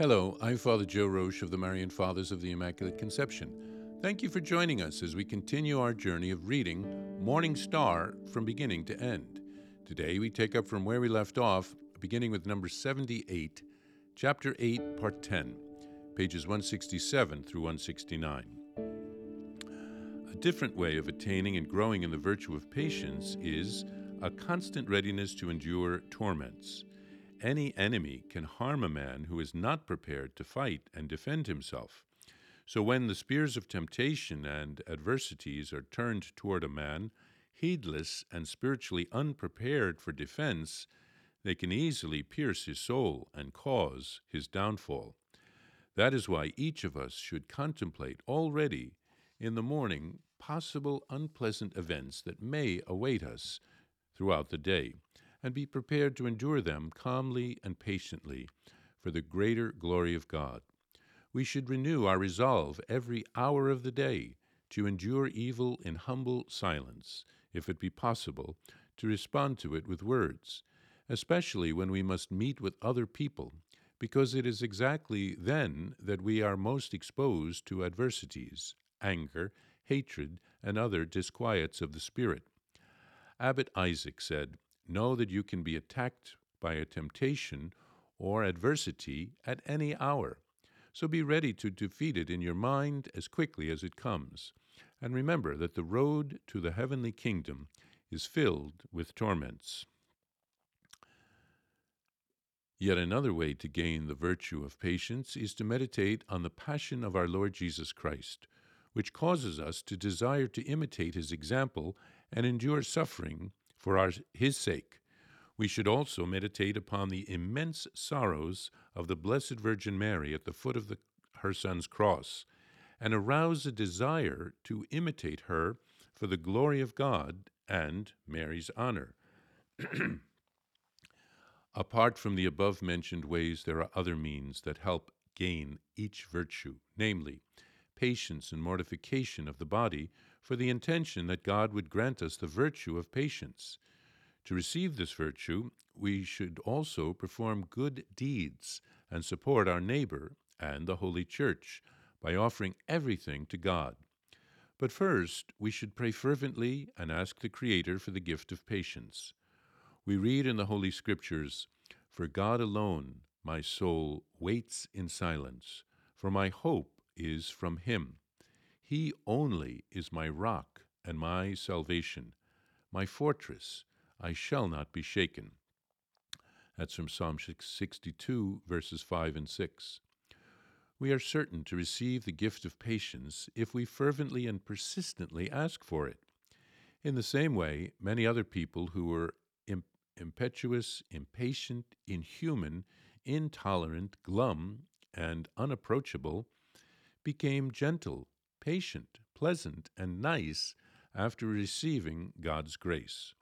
Hello, I'm Father Joe Roesch of the Marian Fathers of the Immaculate Conception. Thank you for joining us as we continue our journey of reading Morning Star from beginning to end. Today we take up from where we left off, beginning with number 78, chapter 8, part 10, pages 167 through 169. A different way of attaining and growing in the virtue of patience is a constant readiness to endure torments. Any enemy can harm a man who is not prepared to fight and defend himself. So when the spears of temptation and adversities are turned toward a man, heedless and spiritually unprepared for defense, they can easily pierce his soul and cause his downfall. That is why each of us should contemplate already in the morning possible unpleasant events that may await us throughout the day and be prepared to endure them calmly and patiently for the greater glory of God. We should renew our resolve every hour of the day to endure evil in humble silence, if it be possible, to respond to it with words, especially when we must meet with other people, because it is exactly then that we are most exposed to adversities, anger, hatred, and other disquiets of the spirit. Abbot Isaac said, Know that you can be attacked by a temptation or adversity at any hour. So be ready to defeat it in your mind as quickly as it comes. And remember that the road to the heavenly kingdom is filled with torments. Yet another way to gain the virtue of patience is to meditate on the passion of our Lord Jesus Christ, which causes us to desire to imitate his example and endure suffering for our, his sake. We should also meditate upon the immense sorrows of the Blessed Virgin Mary at the foot of the, her Son's cross, and arouse a desire to imitate her for the glory of God and Mary's honor. Apart from the above mentioned ways, there are other means that help gain each virtue, namely, patience and mortification of the body, for the intention that God would grant us the virtue of patience. To receive this virtue, we should also perform good deeds and support our neighbor and the Holy Church by offering everything to God. But first, we should pray fervently and ask the Creator for the gift of patience. We read in the Holy Scriptures, For God alone my soul waits in silence, for my hope is from Him. He only is my rock and my salvation, my fortress. I shall not be shaken. That's from Psalm 62, verses 5 and 6. We are certain to receive the gift of patience if we fervently and persistently ask for it. In the same way, many other people who were impetuous, impatient, inhuman, intolerant, glum, and unapproachable became gentle, patient, pleasant, and nice after receiving God's grace.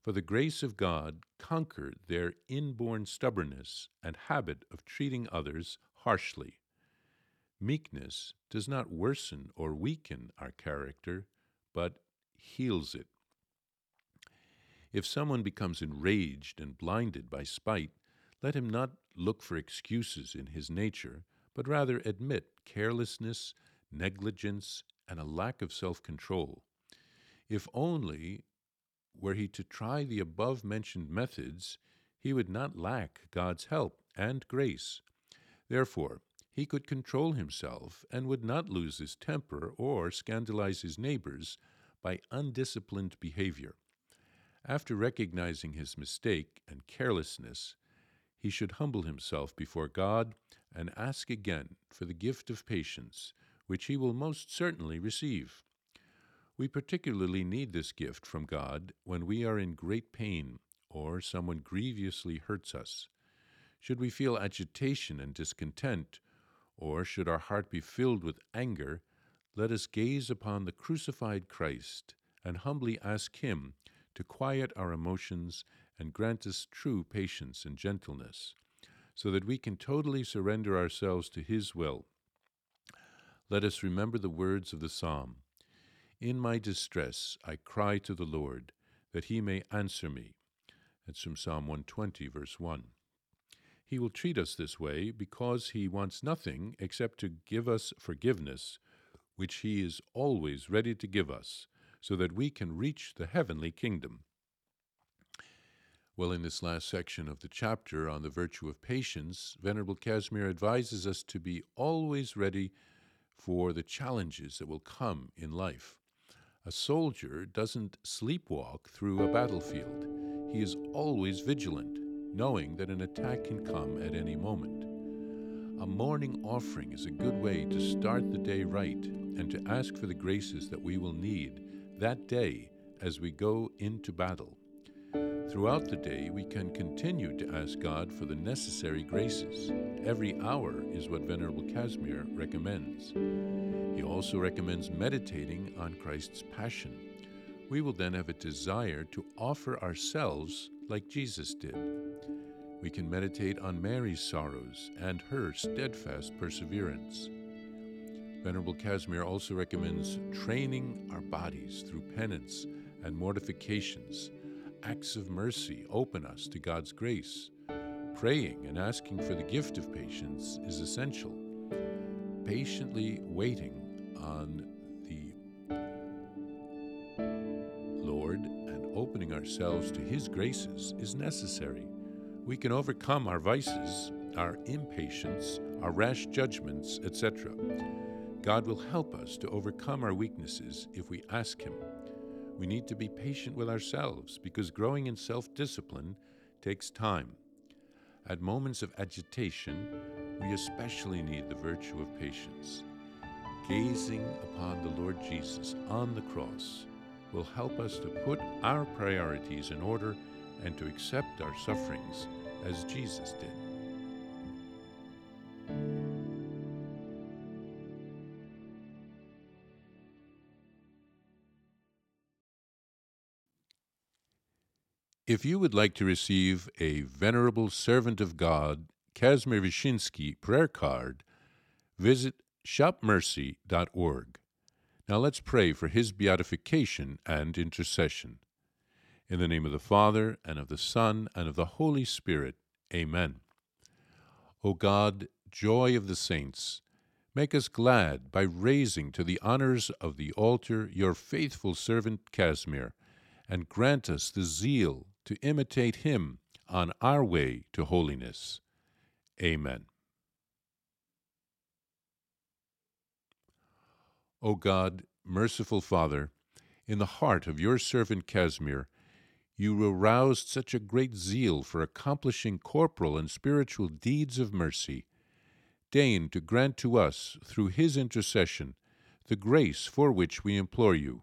For the grace of God conquered their inborn stubbornness and habit of treating others harshly. Meekness does not worsen or weaken our character, but heals it. If someone becomes enraged and blinded by spite, let him not look for excuses in his nature, but rather admit carelessness negligence, and a lack of self control. If only were he to try the above mentioned methods, he would not lack God's help and grace. Therefore, he could control himself and would not lose his temper or scandalize his neighbors by undisciplined behavior. After recognizing his mistake and carelessness, he should humble himself before God and ask again for the gift of patience which he will most certainly receive. We particularly need this gift from God when we are in great pain or someone grievously hurts us. Should we feel agitation and discontent, or should our heart be filled with anger, let us gaze upon the crucified Christ and humbly ask Him to quiet our emotions and grant us true patience and gentleness, so that we can totally surrender ourselves to His will let us remember the words of the psalm In my distress I cry to the Lord, that he may answer me. That's from Psalm 120, verse 1. He will treat us this way because He wants nothing except to give us forgiveness, which He is always ready to give us, so that we can reach the heavenly kingdom. Well, in this last section of the chapter on the virtue of patience, Venerable Casimir advises us to be always ready for the challenges that will come in life. A soldier doesn't sleepwalk through a battlefield. He is always vigilant, knowing that an attack can come at any moment. A morning offering is a good way to start the day right and to ask for the graces that we will need that day as we go into battle. Throughout the day, we can continue to ask God for the necessary graces. Every hour is what Venerable Casimir recommends. He also recommends meditating on Christ's Passion. We will then have a desire to offer ourselves like Jesus did. We can meditate on Mary's sorrows and her steadfast perseverance. Venerable Casimir also recommends training our bodies through penance and mortifications acts of mercy open us to God's grace. Praying and asking for the gift of patience is essential. Patiently waiting on the Lord and opening ourselves to His graces is necessary. We can overcome our vices, our impatience, our rash judgments, etc. God will help us to overcome our weaknesses if we ask Him. We need to be patient with ourselves because growing in self discipline takes time. At moments of agitation, we especially need the virtue of patience. Gazing upon the Lord Jesus on the cross will help us to put our priorities in order and to accept our sufferings as Jesus did. If you would like to receive a Venerable Servant of God, Casimir Wyszyński prayer card, visit shopmercy.org. Now let's pray for his beatification and intercession. In the name of the Father, and of the Son, and of the Holy Spirit. Amen. O God, joy of the saints, make us glad by raising to the honors of the altar your faithful servant Casimir, and grant us the zeal to imitate him on our way to holiness. Amen. O God, merciful Father, in the heart of your servant Casimir, you aroused such a great zeal for accomplishing corporal and spiritual deeds of mercy. Deign to grant to us, through his intercession, the grace for which we implore you.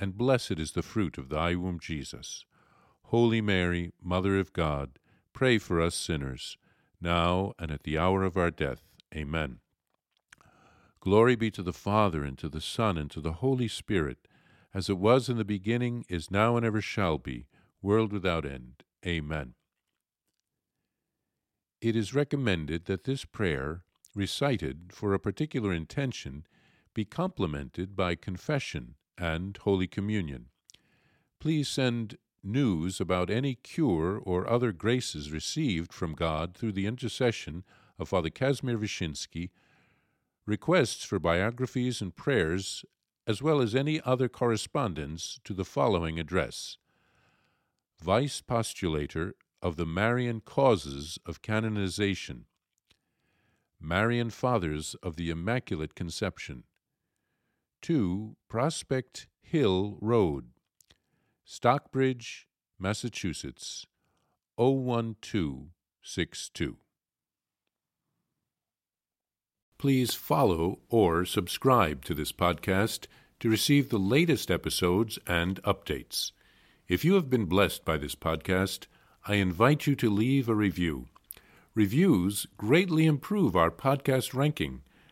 and blessed is the fruit of thy womb, Jesus. Holy Mary, Mother of God, pray for us sinners, now and at the hour of our death. Amen. Glory be to the Father, and to the Son, and to the Holy Spirit, as it was in the beginning, is now, and ever shall be, world without end. Amen. It is recommended that this prayer, recited for a particular intention, be complemented by confession and Holy Communion. Please send news about any cure or other graces received from God through the intercession of Father Casimir Wyszyński, requests for biographies and prayers, as well as any other correspondence to the following address. Vice Postulator of the Marian Causes of Canonization, Marian Fathers of the Immaculate Conception, 2 Prospect Hill Road, Stockbridge, Massachusetts 01262. Please follow or subscribe to this podcast to receive the latest episodes and updates. If you have been blessed by this podcast, I invite you to leave a review. Reviews greatly improve our podcast ranking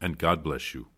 and God bless you.